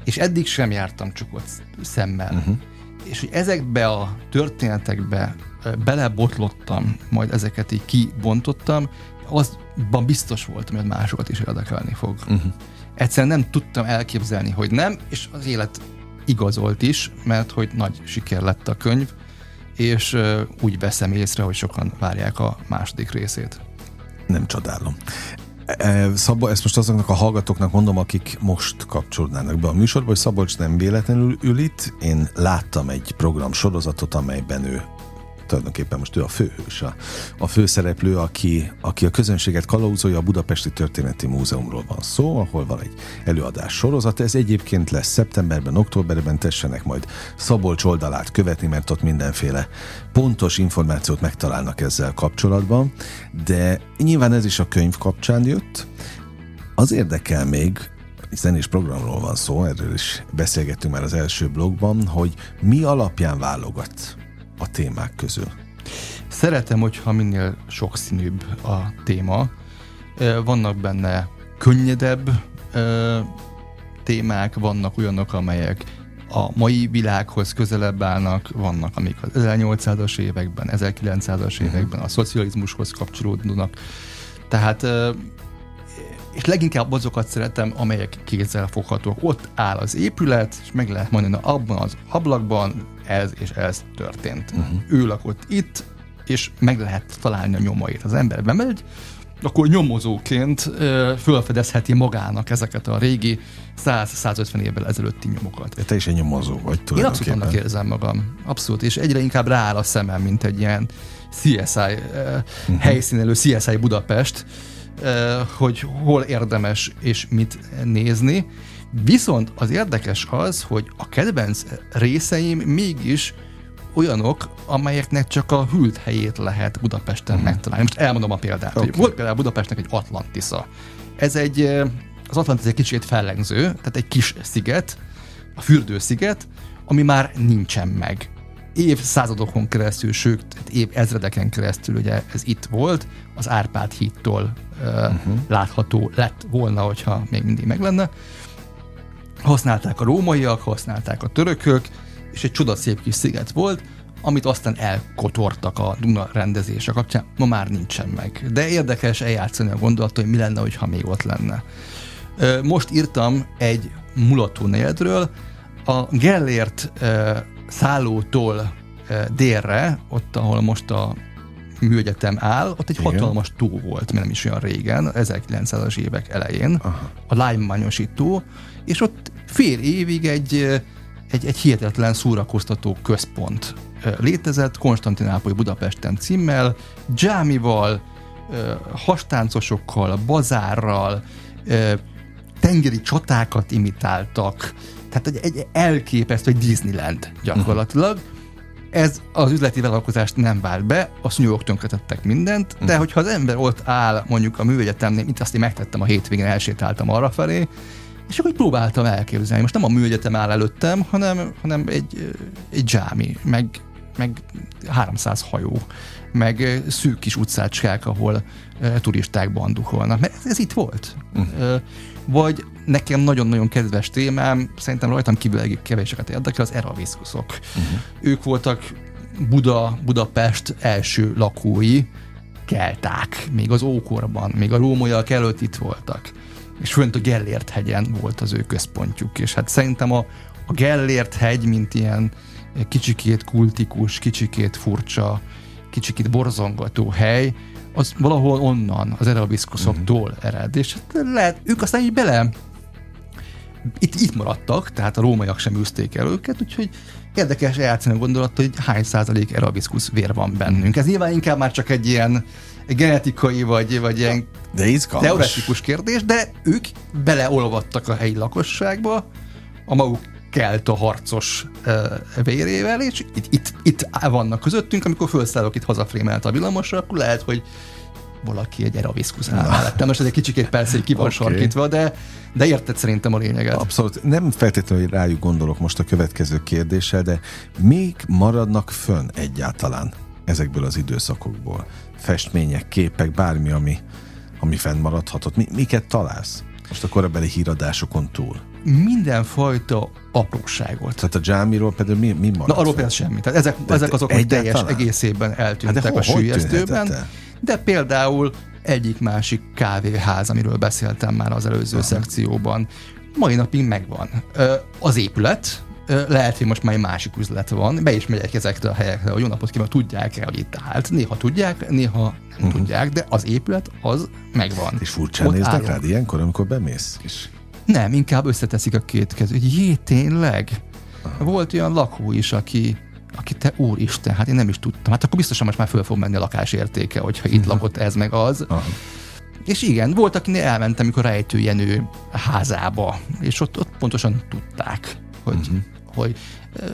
és eddig sem jártam csak ott szemmel. Uh-huh. És hogy ezekbe a történetekbe belebotlottam, majd ezeket így kibontottam, azban biztos voltam, hogy másokat is érdekelni fog. Uh-huh. Egyszerűen nem tudtam elképzelni, hogy nem, és az élet igazolt is, mert hogy nagy siker lett a könyv, és uh, úgy veszem észre, hogy sokan várják a második részét. Nem csodálom. E, Szabba, ezt most azoknak a hallgatóknak mondom, akik most kapcsolódnának be a műsorba, hogy Szabolcs nem véletlenül ül itt. Én láttam egy program sorozatot, amelyben ő tulajdonképpen most ő a főhős, a, a főszereplő, aki, aki a közönséget kalauzolja, a Budapesti Történeti Múzeumról van szó, ahol van egy előadás sorozat. Ez egyébként lesz szeptemberben, októberben, tessenek majd Szabolcs oldalát követni, mert ott mindenféle pontos információt megtalálnak ezzel kapcsolatban, de nyilván ez is a könyv kapcsán jött. Az érdekel még, zenés programról van szó, erről is beszélgettünk már az első blogban, hogy mi alapján válogat a témák közül? Szeretem, hogyha minél sokszínűbb a téma. Vannak benne könnyedebb témák, vannak olyanok, amelyek a mai világhoz közelebb állnak, vannak, amik az 1800-as években, 1900-as uh-huh. években a szocializmushoz kapcsolódnak. Tehát és leginkább azokat szeretem, amelyek kézzel foghatók. Ott áll az épület, és meg lehet mondani, hogy abban az ablakban ez és ez történt. Uh-huh. Ő lakott itt, és meg lehet találni a nyomait. Az ember bemegy, akkor nyomozóként ö, fölfedezheti magának ezeket a régi 100-150 évvel ezelőtti nyomokat. Te is egy nyomozó vagy Én abszolút annak érzem magam. Abszolút. És egyre inkább rááll a szemem, mint egy ilyen CSI uh, uh-huh. helyszínelő CSI Budapest, uh, hogy hol érdemes és mit nézni. Viszont az érdekes az, hogy a kedvenc részeim mégis olyanok, amelyeknek csak a hűlt helyét lehet Budapesten uh-huh. megtalálni. Most elmondom a példát. Okay. Volt például Budapestnek egy Atlantisza. Ez egy, az Atlantis egy kicsit fellengző, tehát egy kis sziget, a fürdősziget, ami már nincsen meg. Évszázadokon keresztül, sőt, év ezredeken keresztül ugye ez itt volt, az Árpád hídtól uh-huh. látható lett volna, hogyha még mindig meg lenne használták a rómaiak, használták a törökök, és egy csodaszép kis sziget volt, amit aztán elkotortak a Duna rendezése kapcsán, ma már nincsen meg. De érdekes eljátszani a gondolatot, hogy mi lenne, ha még ott lenne. Most írtam egy mulató negyedről, a Gellért szállótól délre, ott, ahol most a műegyetem áll, ott egy Igen. hatalmas tó volt, mert nem is olyan régen, 1900-as évek elején, Aha. a lágymányosi tó, és ott fél évig egy, egy, egy hihetetlen szórakoztató központ létezett, Konstantinápoly Budapesten címmel, dzsámival, hastáncosokkal, bazárral, tengeri csatákat imitáltak, tehát egy, egy elképesztő egy Disneyland gyakorlatilag. Ez az üzleti vállalkozást nem vált be, a szúnyogok tönkretettek mindent, de uh-huh. hogyha az ember ott áll mondjuk a műegyetemnél, mint azt én megtettem a hétvégén, elsétáltam arra felé, és akkor próbáltam elképzelni. Most nem a műegyetem áll előttem, hanem, hanem egy, egy dzsámi, meg, meg 300 hajó, meg szűk kis utcácskák, ahol turisták bandukolnak. Mert ez, ez itt volt. Uh-huh. Vagy nekem nagyon-nagyon kedves témám, szerintem rajtam kívül elég kevéseket érdekel, az eraviszkuszok. Uh-huh. Ők voltak Buda, Budapest első lakói, kelták, még az ókorban, még a rómaiak előtt itt voltak. És fönt a Gellért hegyen volt az ő központjuk, és hát szerintem a, a Gellért hegy, mint ilyen kicsikét kultikus, kicsikét furcsa, kicsikét borzongató hely, az valahol onnan, az erabiszkuszoktól uh-huh. ered, és hát lehet, ők aztán így bele itt, itt maradtak, tehát a rómaiak sem űzték el őket, úgyhogy érdekes eljátszani a gondolat, hogy hány százalék erabiszkusz vér van bennünk. Ez nyilván inkább már csak egy ilyen genetikai vagy, vagy ilyen de teoretikus kérdés, de ők beleolvadtak a helyi lakosságba, a maguk kelt a harcos vérével, és itt, itt, itt vannak közöttünk, amikor felszállok itt hazafrémelt a villamosra, akkor lehet, hogy valaki egy eraviszkusz áll mellettem. Most ez egy kicsikét persze ki van okay. sarkítva, de, de érted szerintem a lényeget. Abszolút. Nem feltétlenül, hogy rájuk gondolok most a következő kérdéssel, de még maradnak fönn egyáltalán ezekből az időszakokból? Festmények, képek, bármi, ami, ami fennmaradhatott. Mi, miket találsz? Most a korabeli híradásokon túl mindenfajta apróságot. Tehát a Jámiról például mi, mi maradt? Na, arról például semmi. Tehát ezek, ezek azok, hogy teljes egészében eltűntek hát de a sülyeztőben. De például egyik-másik kávéház, amiről beszéltem már az előző Aha. szekcióban, mai napig megvan. Az épület, lehet, hogy most már egy másik üzlet van, be is megyek ezekre a helyekre, hogy jó napot kívánok, tudják-e, hogy itt állt. Néha tudják, néha nem uh-huh. tudják, de az épület az megvan. És furcsán Ott néznek állom. rád ilyenkor, amikor bemész? És nem, inkább összeteszik a két kezű. Jé, tényleg? Volt olyan lakó is, aki, aki te úristen, hát én nem is tudtam. Hát akkor biztosan most már föl fog menni a lakás értéke, hogyha itt lakott ez meg az. Aha. És igen, volt, akinél elmentem, amikor rejtőjenő házába, és ott, ott pontosan tudták, hogy, uh-huh. hogy ö,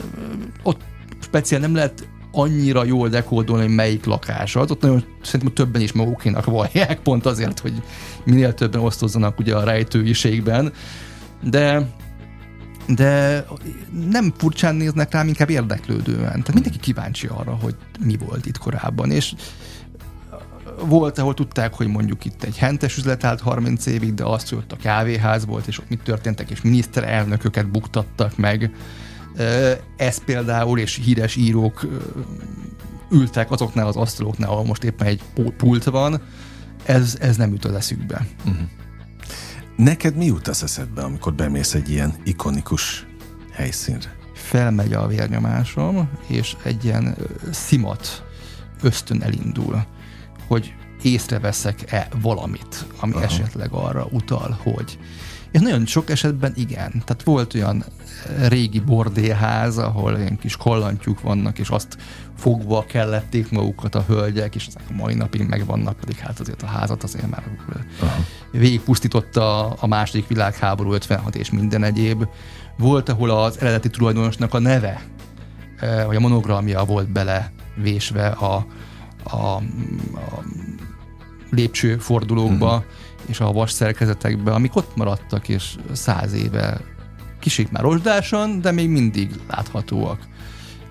ott speciál nem lehet annyira jól dekódolni, hogy melyik lakás az. Ott nagyon szerintem többen is magukénak vallják, pont azért, hogy minél többen osztozzanak ugye a rejtőiségben. De de nem furcsán néznek rám, inkább érdeklődően. Tehát mindenki kíváncsi arra, hogy mi volt itt korábban, és volt, ahol tudták, hogy mondjuk itt egy hentes üzlet állt 30 évig, de azt, hogy ott a kávéház volt, és ott mit történtek, és miniszterelnököket buktattak meg, ez például, és híres írók ültek azoknál az asztaloknál, ahol most éppen egy pult van, ez, ez nem jut az eszükbe. Uh-huh. Neked mi jut az eszedbe, amikor bemész egy ilyen ikonikus helyszínre? Felmegy a vérnyomásom, és egy ilyen szimat ösztön elindul, hogy észreveszek-e valamit, ami Aha. esetleg arra utal, hogy. És nagyon sok esetben igen. Tehát volt olyan régi bordéház, ahol ilyen kis kollantyúk vannak, és azt fogva kellették magukat a hölgyek, és ezek a mai napig megvannak, pedig hát azért a házat azért már Aha. végigpusztította a második világháború 56 és minden egyéb. Volt, ahol az eredeti tulajdonosnak a neve, vagy a monogramja volt bele vésve a, a, a lépcsőfordulókba, uh-huh. és a vas szerkezetekbe, amik ott maradtak, és száz éve kicsit már rozsdásan, de még mindig láthatóak.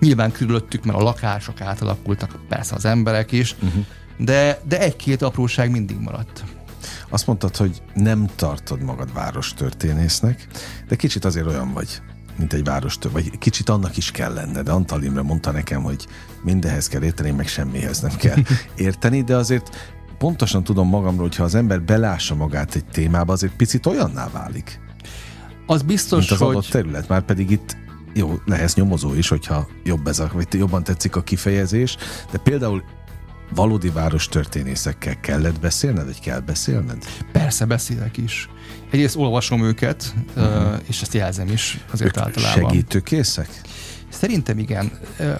Nyilván körülöttük, mert a lakások átalakultak, persze az emberek is, uh-huh. de, de egy-két apróság mindig maradt. Azt mondtad, hogy nem tartod magad várostörténésznek, de kicsit azért olyan vagy, mint egy várostör, vagy kicsit annak is kell lenne, de Antal Imre mondta nekem, hogy mindenhez kell érteni, meg semmihez nem kell (laughs) érteni, de azért pontosan tudom magamról, hogy ha az ember belássa magát egy témába, azért picit olyanná válik. Az biztos, mint az hogy... adott terület, már pedig itt jó, lehetsz nyomozó is, hogyha jobb ez a, vagy jobban tetszik a kifejezés, de például valódi város történészekkel kellett beszélned, vagy kell beszélned? Persze, beszélek is. Egyrészt olvasom őket, uh-huh. és ezt jelzem is azért ők általában. Segítőkészek? Szerintem igen.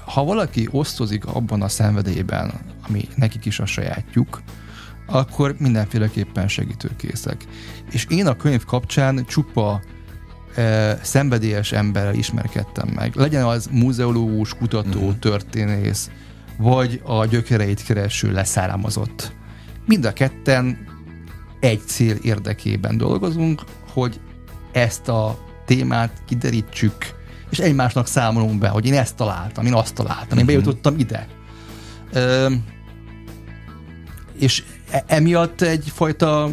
Ha valaki osztozik abban a szenvedélyben, ami nekik is a sajátjuk, akkor mindenféleképpen segítőkészek. És én a könyv kapcsán csupa e, szenvedélyes emberrel ismerkedtem meg. Legyen az múzeológus, kutató, uh-huh. történész, vagy a gyökereit kereső leszármazott. Mind a ketten egy cél érdekében dolgozunk, hogy ezt a témát kiderítsük, és egymásnak számolunk be, hogy én ezt találtam, én azt találtam, én mhm. bejutottam ide. Ö, és e, emiatt egyfajta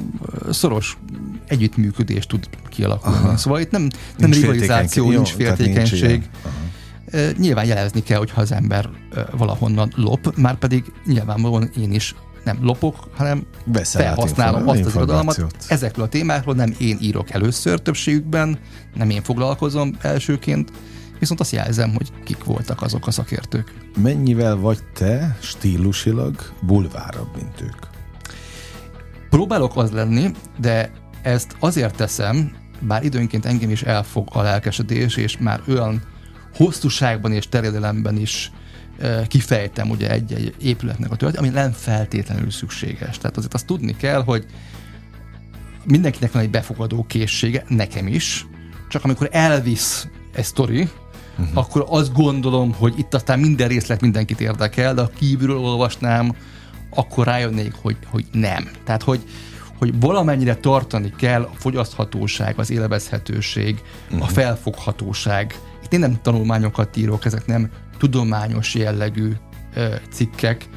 szoros együttműködés tud kialakulni. Aha. Szóval itt nem, nem rivalizáció, nincs féltékenység. Nincs Nyilván jelezni kell, hogyha az ember valahonnan lop, már pedig nyilvánvalóan én is nem lopok, hanem felhasználom azt az irodalmat. Ezekről a témákról nem én írok először többségükben, nem én foglalkozom elsőként, viszont azt jelzem, hogy kik voltak azok a szakértők. Mennyivel vagy te stílusilag bulvárabb, mint ők? Próbálok az lenni, de ezt azért teszem, bár időnként engem is elfog a lelkesedés, és már olyan hosszúságban és terjedelemben is kifejtem ugye egy-egy épületnek a történet, ami nem feltétlenül szükséges. Tehát azért azt tudni kell, hogy mindenkinek van egy befogadó készsége, nekem is, csak amikor elvisz egy sztori, uh-huh. akkor azt gondolom, hogy itt aztán minden részlet mindenkit érdekel, de ha kívülről olvasnám, akkor rájönnék, hogy, hogy nem. Tehát, hogy, hogy valamennyire tartani kell a fogyaszthatóság, az élvezhetőség, uh-huh. a mhm. felfoghatóság. Itt én nem tanulmányokat írok, ezek nem tudományos jellegű ö, cikkek.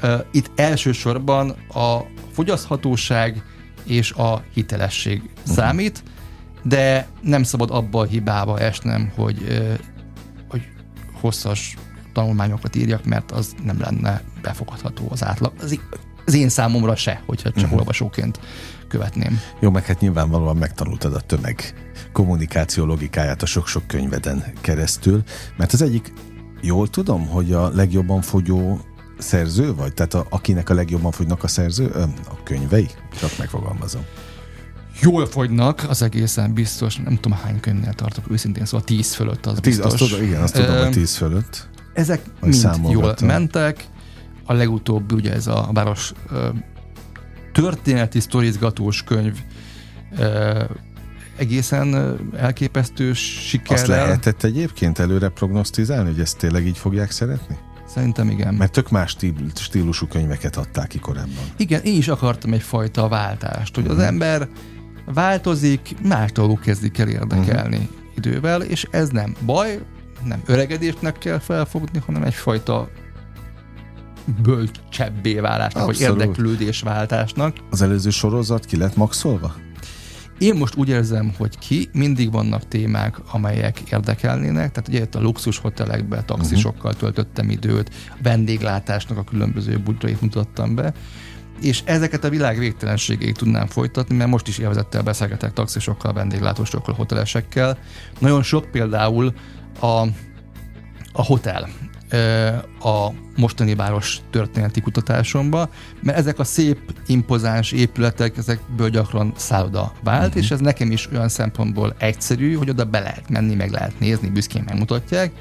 Ö, itt elsősorban a fogyaszthatóság és a hitelesség uh-huh. számít, de nem szabad abba a hibába esnem, hogy, ö, hogy hosszas tanulmányokat írjak, mert az nem lenne befogadható az átlag. Az, az én számomra se, hogyha csak uh-huh. olvasóként követném. Jó, meg hát nyilvánvalóan megtanultad a tömeg kommunikáció logikáját a sok-sok könyveden keresztül, mert az egyik jól tudom, hogy a legjobban fogyó szerző vagy? Tehát a, akinek a legjobban fogynak a szerző, a könyvei? Csak megfogalmazom. Jól fogynak, az egészen biztos. Nem tudom, hány könyvnél tartok őszintén, szóval tíz fölött az tíz, biztos. Azt tudom, igen, azt tudom, hogy tíz fölött. Ezek mind jól mentek. A legutóbb ugye ez a város történeti sztorizgatós könyv egészen elképesztő sikerrel. Azt lehetett egyébként előre prognosztizálni, hogy ezt tényleg így fogják szeretni? Szerintem igen. Mert tök más stílusú könyveket adták ki korábban. Igen, én is akartam egyfajta váltást, hogy uh-huh. az mhm. ember változik, más dolgok kezdik el érdekelni uh-huh. idővel, és ez nem baj, nem öregedésnek kell felfogni, hanem egyfajta bölcsebbé válásnak, Abszolút. vagy érdeklődésváltásnak. Az előző sorozat ki lett maxolva? Én most úgy érzem, hogy ki, mindig vannak témák, amelyek érdekelnének, tehát ugye itt a luxus hotelekben taxisokkal uh-huh. töltöttem időt, vendéglátásnak a különböző budrait mutattam be, és ezeket a világ végtelenségéig tudnám folytatni, mert most is élvezettel beszélgetek taxisokkal, vendéglátósokkal, hotelesekkel. Nagyon sok például a, a hotel a mostani város történeti kutatásomba, mert ezek a szép, impozáns épületek, ezekből gyakran szálloda vált, uh-huh. és ez nekem is olyan szempontból egyszerű, hogy oda be lehet menni, meg lehet nézni, büszkén megmutatják,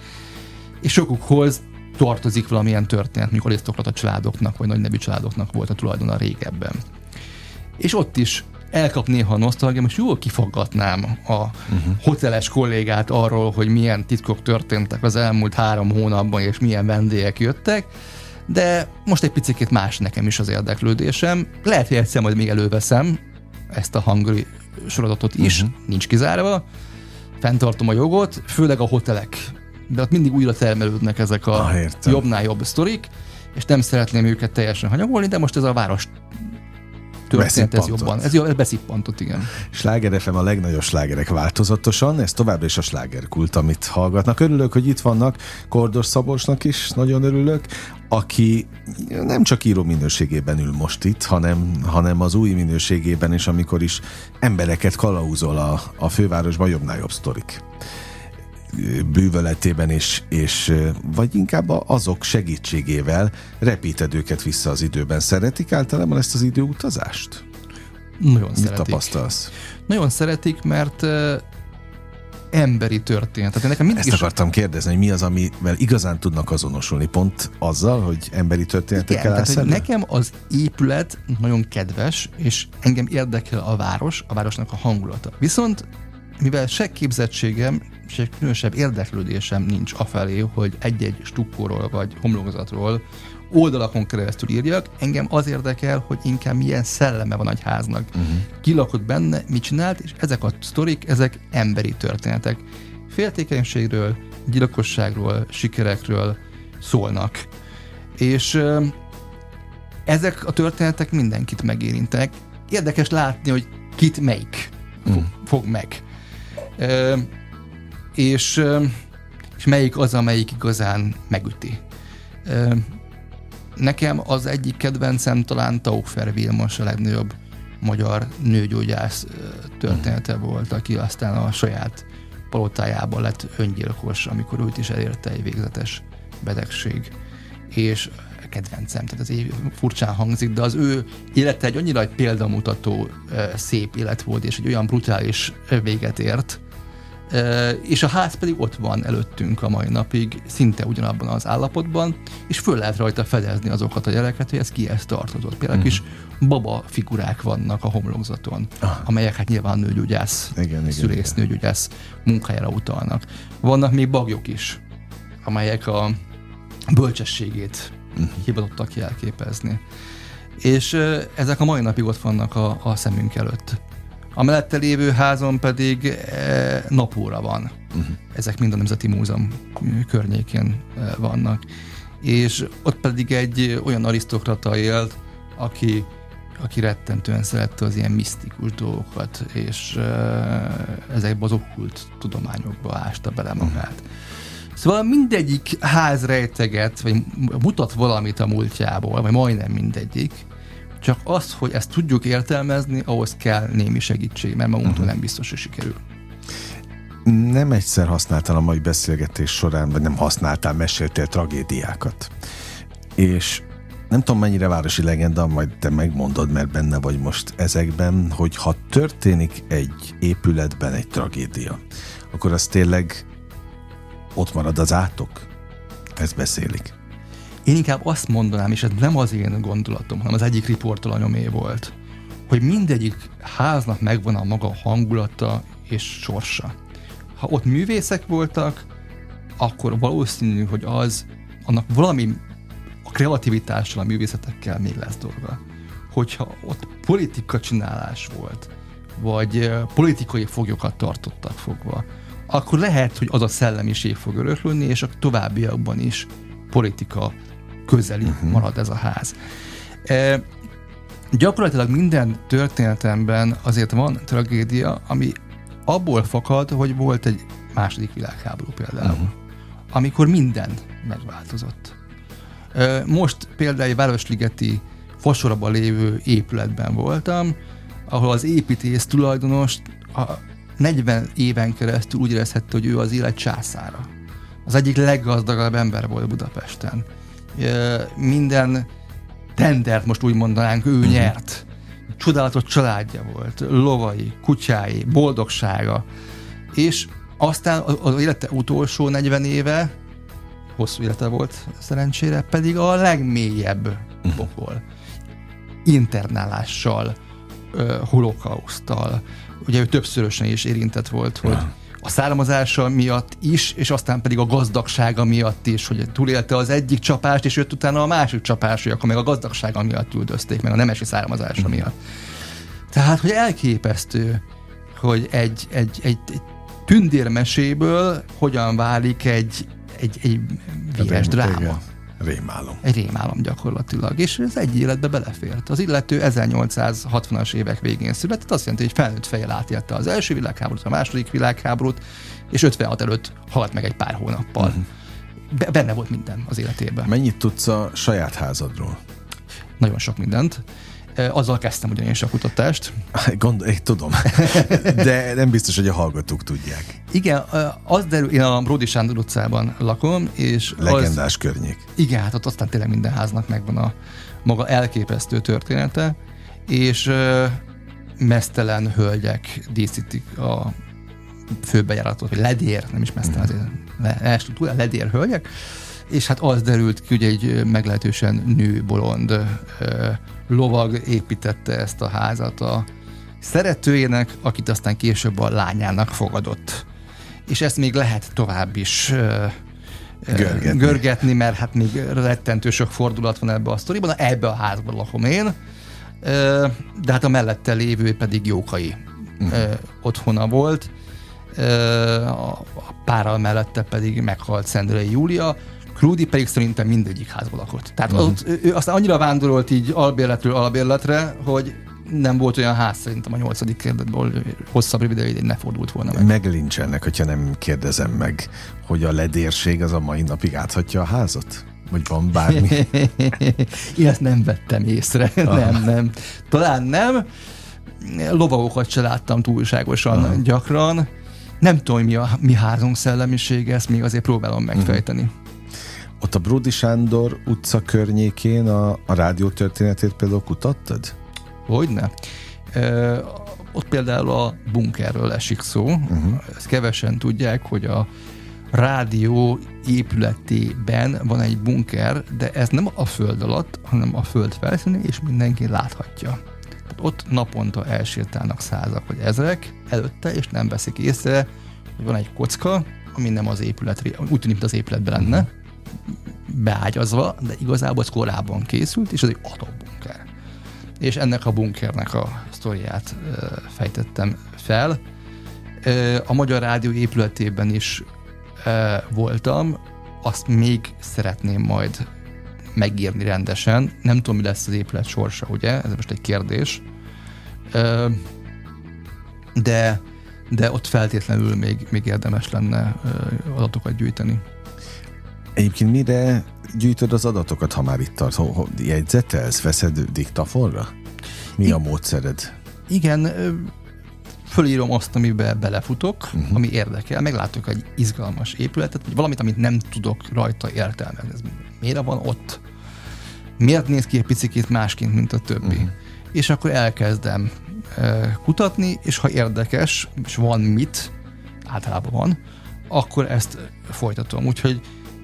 és sokukhoz tartozik valamilyen történet, mikor arisztokrata családoknak, vagy nagy nevű családoknak volt a tulajdona régebben. És ott is elkap néha a nosztalgia, most jól kifaggatnám a uh-huh. hoteles kollégát arról, hogy milyen titkok történtek az elmúlt három hónapban, és milyen vendégek jöttek, de most egy picit más nekem is az érdeklődésem. Lehet, hogy egyszer majd még előveszem ezt a hangri sorozatot is, uh-huh. nincs kizárva. Fentartom a jogot, főleg a hotelek. De ott mindig újra termelődnek ezek a ah, jobbnál jobb sztorik, és nem szeretném őket teljesen hanyagolni, de most ez a város történet, ez jobban. Ez, ez beszippantott, igen. Sláger FM a legnagyobb slágerek változatosan, ez továbbra is a slágerkult, amit hallgatnak. Örülök, hogy itt vannak, Kordos Szabolcsnak is nagyon örülök, aki nem csak író minőségében ül most itt, hanem, hanem az új minőségében is, amikor is embereket kalauzol a, a fővárosban jobbnál jobb sztorik bűvöletében, és, és vagy inkább azok segítségével repíted őket vissza az időben. Szeretik általában ezt az időutazást? Nagyon Mit szeretik. tapasztalsz? Nagyon szeretik, mert emberi történet. Tehát nekem mindig Ezt is... akartam kérdezni, hogy mi az, amivel igazán tudnak azonosulni, pont azzal, hogy emberi történetekkel Igen, tehát, nekem az épület nagyon kedves, és engem érdekel a város, a városnak a hangulata. Viszont mivel se képzettségem, se különösebb érdeklődésem nincs afelé, hogy egy-egy stukkóról vagy homlokzatról oldalakon keresztül írjak, engem az érdekel, hogy inkább milyen szelleme van egy háznak. Uh-huh. Ki lakott benne, mit csinált, és ezek a sztorik, ezek emberi történetek. Féltékenységről, gyilkosságról, sikerekről szólnak. És ezek a történetek mindenkit megérintenek. Érdekes látni, hogy kit melyik fog, fog meg. Ö, és, és melyik az, amelyik igazán megüti. Ö, nekem az egyik kedvencem talán Taufer Vilmos a legnagyobb magyar nőgyógyász története volt, aki aztán a saját palotájában lett öngyilkos, amikor őt is elérte egy végzetes betegség. És kedvencem, tehát ez így furcsán hangzik, de az ő élete egy annyira egy példamutató szép élet volt, és egy olyan brutális véget ért, és a ház pedig ott van előttünk a mai napig, szinte ugyanabban az állapotban, és föl lehet rajta fedezni azokat a jeleket, hogy ez kihez tartozott. Például Mhm. kis baba figurák vannak a homlokzaton, amelyek hát nyilván nőgyógyász, Ah. Igen, szülész igen. nőgyógyász munkájára utalnak. Vannak még bagyok is, amelyek a bölcsességét Mhm. hivatottak jelképezni. És ezek a mai napig ott vannak a, a szemünk előtt. A mellette lévő házon pedig e, napóra van. Uh-huh. Ezek mind a Nemzeti Múzeum környékén e, vannak. És ott pedig egy olyan arisztokrata élt, aki, aki rettentően szerette az ilyen misztikus dolgokat, és e, ezekbe az okkult tudományokba ásta bele magát. Szóval mindegyik ház rejteget, vagy mutat valamit a múltjából, vagy majdnem mindegyik, csak az, hogy ezt tudjuk értelmezni, ahhoz kell némi segítség, mert magunktól uh-huh. nem biztos, hogy sikerül. Nem egyszer használtál a mai beszélgetés során, vagy nem használtál, meséltél tragédiákat. És nem tudom mennyire városi legenda, majd te megmondod, mert benne vagy most ezekben, hogy ha történik egy épületben egy tragédia, akkor az tényleg ott marad az átok? Ez beszélik. Én inkább azt mondanám, és ez nem az én gondolatom, hanem az egyik riportalanyomé volt, hogy mindegyik háznak megvan a maga hangulata és sorsa. Ha ott művészek voltak, akkor valószínű, hogy az, annak valami a kreativitással, a művészetekkel még lesz dolga. Hogyha ott politika csinálás volt, vagy politikai foglyokat tartottak fogva, akkor lehet, hogy az a szellemiség fog öröklődni, és a továbbiakban is politika közeli uh-huh. marad ez a ház. E, gyakorlatilag minden történetemben azért van tragédia, ami abból fakad, hogy volt egy második világháború például, uh-huh. amikor minden megváltozott. E, most például egy Városligeti fasorban lévő épületben voltam, ahol az építész tulajdonos a 40 éven keresztül úgy érezhette, hogy ő az élet császára. Az egyik leggazdagabb ember volt Budapesten. Minden tendert most úgy mondanánk, ő nyert. Csodálatos családja volt, lovai, kutyái, boldogsága. És aztán az élete utolsó 40 éve, hosszú élete volt szerencsére, pedig a legmélyebb pokol. Internálással, holokausztal. Ugye ő többszörösen is érintett volt, hogy a származása miatt is, és aztán pedig a gazdagsága miatt is, hogy túlélte az egyik csapást, és jött utána a másik csapás, hogy akkor meg a gazdagsága miatt üldözték, meg a nemesi származása miatt. Tehát, hogy elképesztő, hogy egy, egy, egy, egy tündérmeséből hogyan válik egy, egy, egy véres dráma. Igen. Rémálom. Egy rémálom gyakorlatilag, és ez egy életbe belefért. Az illető 1860-as évek végén született, azt jelenti, hogy felnőtt fejjel átélte az első világháborút, a második világháborút, és 56 előtt halt meg egy pár hónappal. Uh-huh. Be- benne volt minden az életében. Mennyit tudsz a saját házadról? Nagyon sok mindent. E, Azzal kezdtem ugyanis a kutatást. Gond, én tudom, de nem biztos, hogy a hallgatók tudják. Igen, e, az derül, én a Bródi Sándor utcában lakom, és az, Legendás környék. Igen, hát ott aztán tényleg minden háznak megvan a maga elképesztő története, és ö, mesztelen hölgyek díszítik a főbejáratot, vagy ledér, nem is mesztelen azért, le, le, ledér hölgyek, és hát az derült ki, hogy egy meglehetősen nő bolond lovag építette ezt a házat a szeretőjének, akit aztán később a lányának fogadott. És ezt még lehet tovább is görgetni. görgetni, mert hát még rettentő sok fordulat van ebbe a sztoriban, na ebbe a házban lakom én, de hát a mellette lévő pedig Jókai uh-huh. otthona volt, a párral mellette pedig meghalt Szendrei Júlia, Krúdi pedig szerintem mindegyik házban lakott. Tehát uh-huh. ott, ő aztán annyira vándorolt így albérletről albérletre, hogy nem volt olyan ház szerintem a nyolcadik kérdetből hosszabb ideig ne fordult volna meg. Meglincselnek, hogyha nem kérdezem meg, hogy a ledérség az a mai napig áthatja a házat? Vagy van bármi? (laughs) Én ezt nem vettem észre. Ah. Nem, nem. Talán nem. Lovagokat se láttam túlságosan ah. gyakran. Nem tudom, mi a mi házunk szellemisége, ezt még azért próbálom megfejteni. Uh-huh. Ott a Brudi Sándor utca környékén a, a rádió történetét például kutattad? Hogyne. E, ott például a bunkerről esik szó. Uh-huh. Ezt kevesen tudják, hogy a rádió épületében van egy bunker, de ez nem a föld alatt, hanem a föld felszínén, és mindenki láthatja. Tehát ott naponta elsétálnak százak vagy ezrek előtte, és nem veszik észre, hogy van egy kocka, ami nem az épületre, úgy tűnik, mint az épületben lenne, beágyazva, de igazából ez korábban készült, és ez egy atombunker és ennek a bunkernek a sztoriát fejtettem fel. A Magyar Rádió épületében is voltam, azt még szeretném majd megírni rendesen. Nem tudom, mi lesz az épület sorsa, ugye? Ez most egy kérdés. De, de ott feltétlenül még, még érdemes lenne adatokat gyűjteni. Egyébként mire gyűjtöd az adatokat, ha már itt tart? Jegyzetelsz, veszed diktafonra? Mi a módszered? Igen, fölírom azt, amiben belefutok, uh-huh. ami érdekel, meglátok egy izgalmas épületet, vagy valamit, amit nem tudok rajta értelmezni. Ez miért van ott? Miért néz ki egy picit másként, mint a többi? Uh-huh. És akkor elkezdem kutatni, és ha érdekes, és van mit, általában van, akkor ezt folytatom. Úgyhogy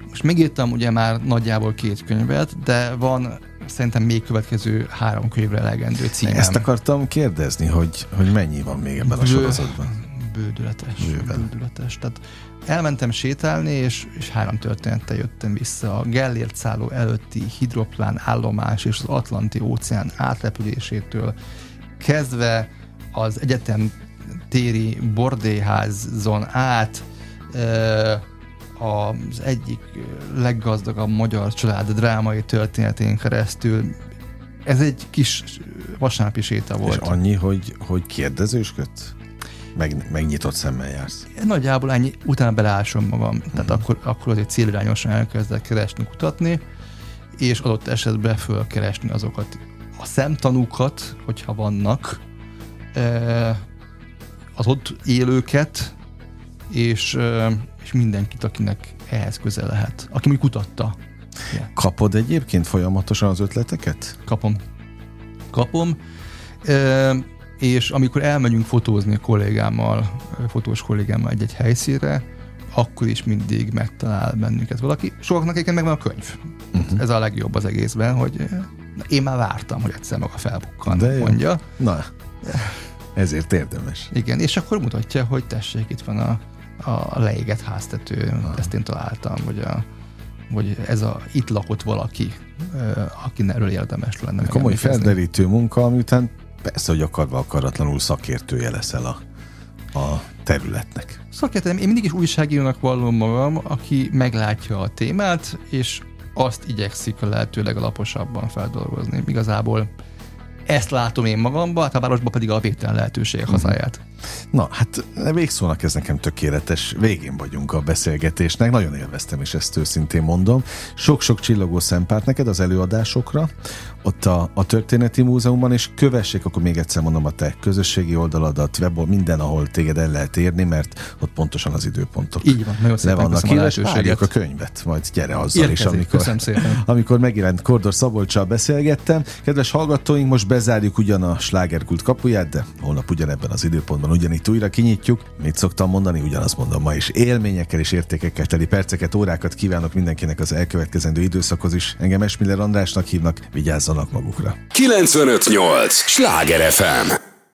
most megírtam ugye már nagyjából két könyvet, de van szerintem még következő három könyvre elegendő címem. Ezt akartam kérdezni, hogy, hogy mennyi van még ebben Bő, a sorozatban? Bődületes. Bőven. Bődületes. Tehát elmentem sétálni, és, és három történettel jöttem vissza. A Gellért szálló előtti hidroplán állomás és az Atlanti óceán átlepülésétől kezdve az egyetem téri bordéházon át, az egyik leggazdagabb magyar család drámai történetén keresztül. Ez egy kis vasárnapi séta volt. És annyi, hogy, hogy kérdezősködsz? Meg, megnyitott szemmel jársz? Nagyjából ennyi, utána beleásom magam. Uh-huh. Tehát mhm. akkor, akkor azért célirányosan elkezdek keresni, kutatni, és adott esetben fölkeresni azokat a szemtanúkat, hogyha vannak, az ott élőket, és és mindenkit, akinek ehhez közel lehet, aki mondjuk kutatta. Yeah. Kapod egyébként folyamatosan az ötleteket? Kapom. Kapom. E, és amikor elmegyünk fotózni a kollégámmal, fotós kollégámmal egy-egy helyszínre, akkor is mindig megtalál bennünket valaki. Sokaknak egyébként meg van a könyv. Uh-huh. Ez a legjobb az egészben, hogy én már vártam, hogy egyszer maga felbukkan, De mondja. Na, ezért érdemes. Igen, és akkor mutatja, hogy tessék, itt van a a leégett háztető, ah. ezt én találtam, vagy, a, vagy ez a itt lakott valaki, aki erről érdemes lenne. Komoly felderítő munka, ami után persze, hogy akarva akaratlanul szakértője leszel a, a területnek. Szakértő, én mindig is újságírónak vallom magam, aki meglátja a témát, és azt igyekszik a lehető legalaposabban feldolgozni. Igazából ezt látom én magamban, hát a városban pedig a végtelen lehetőségek mhm. hazáját. Na, hát végszónak ez nekem tökéletes. Végén vagyunk a beszélgetésnek. Nagyon élveztem, és ezt őszintén mondom. Sok-sok csillogó szempárt neked az előadásokra, ott a, a Történeti Múzeumban, és kövessék, akkor még egyszer mondom a te közösségi oldaladat, webol, minden, ahol téged el lehet érni, mert ott pontosan az időpontok Így van, nagyon le vannak írva, a könyvet, majd gyere azzal Érkezik, is, amikor, amikor megjelent Kordor Szabolcsal beszélgettem. Kedves hallgatóink, most bezárjuk ugyan a slágerkult kapuját, de holnap ugyanebben az időpontban hónapban ugyanitt újra kinyitjuk. Mit szoktam mondani, ugyanazt mondom ma is. Élményekkel és értékekkel teli perceket, órákat kívánok mindenkinek az elkövetkezendő időszakhoz is. Engem Esmiller Andrásnak hívnak, vigyázzanak magukra. 958! Sláger FM!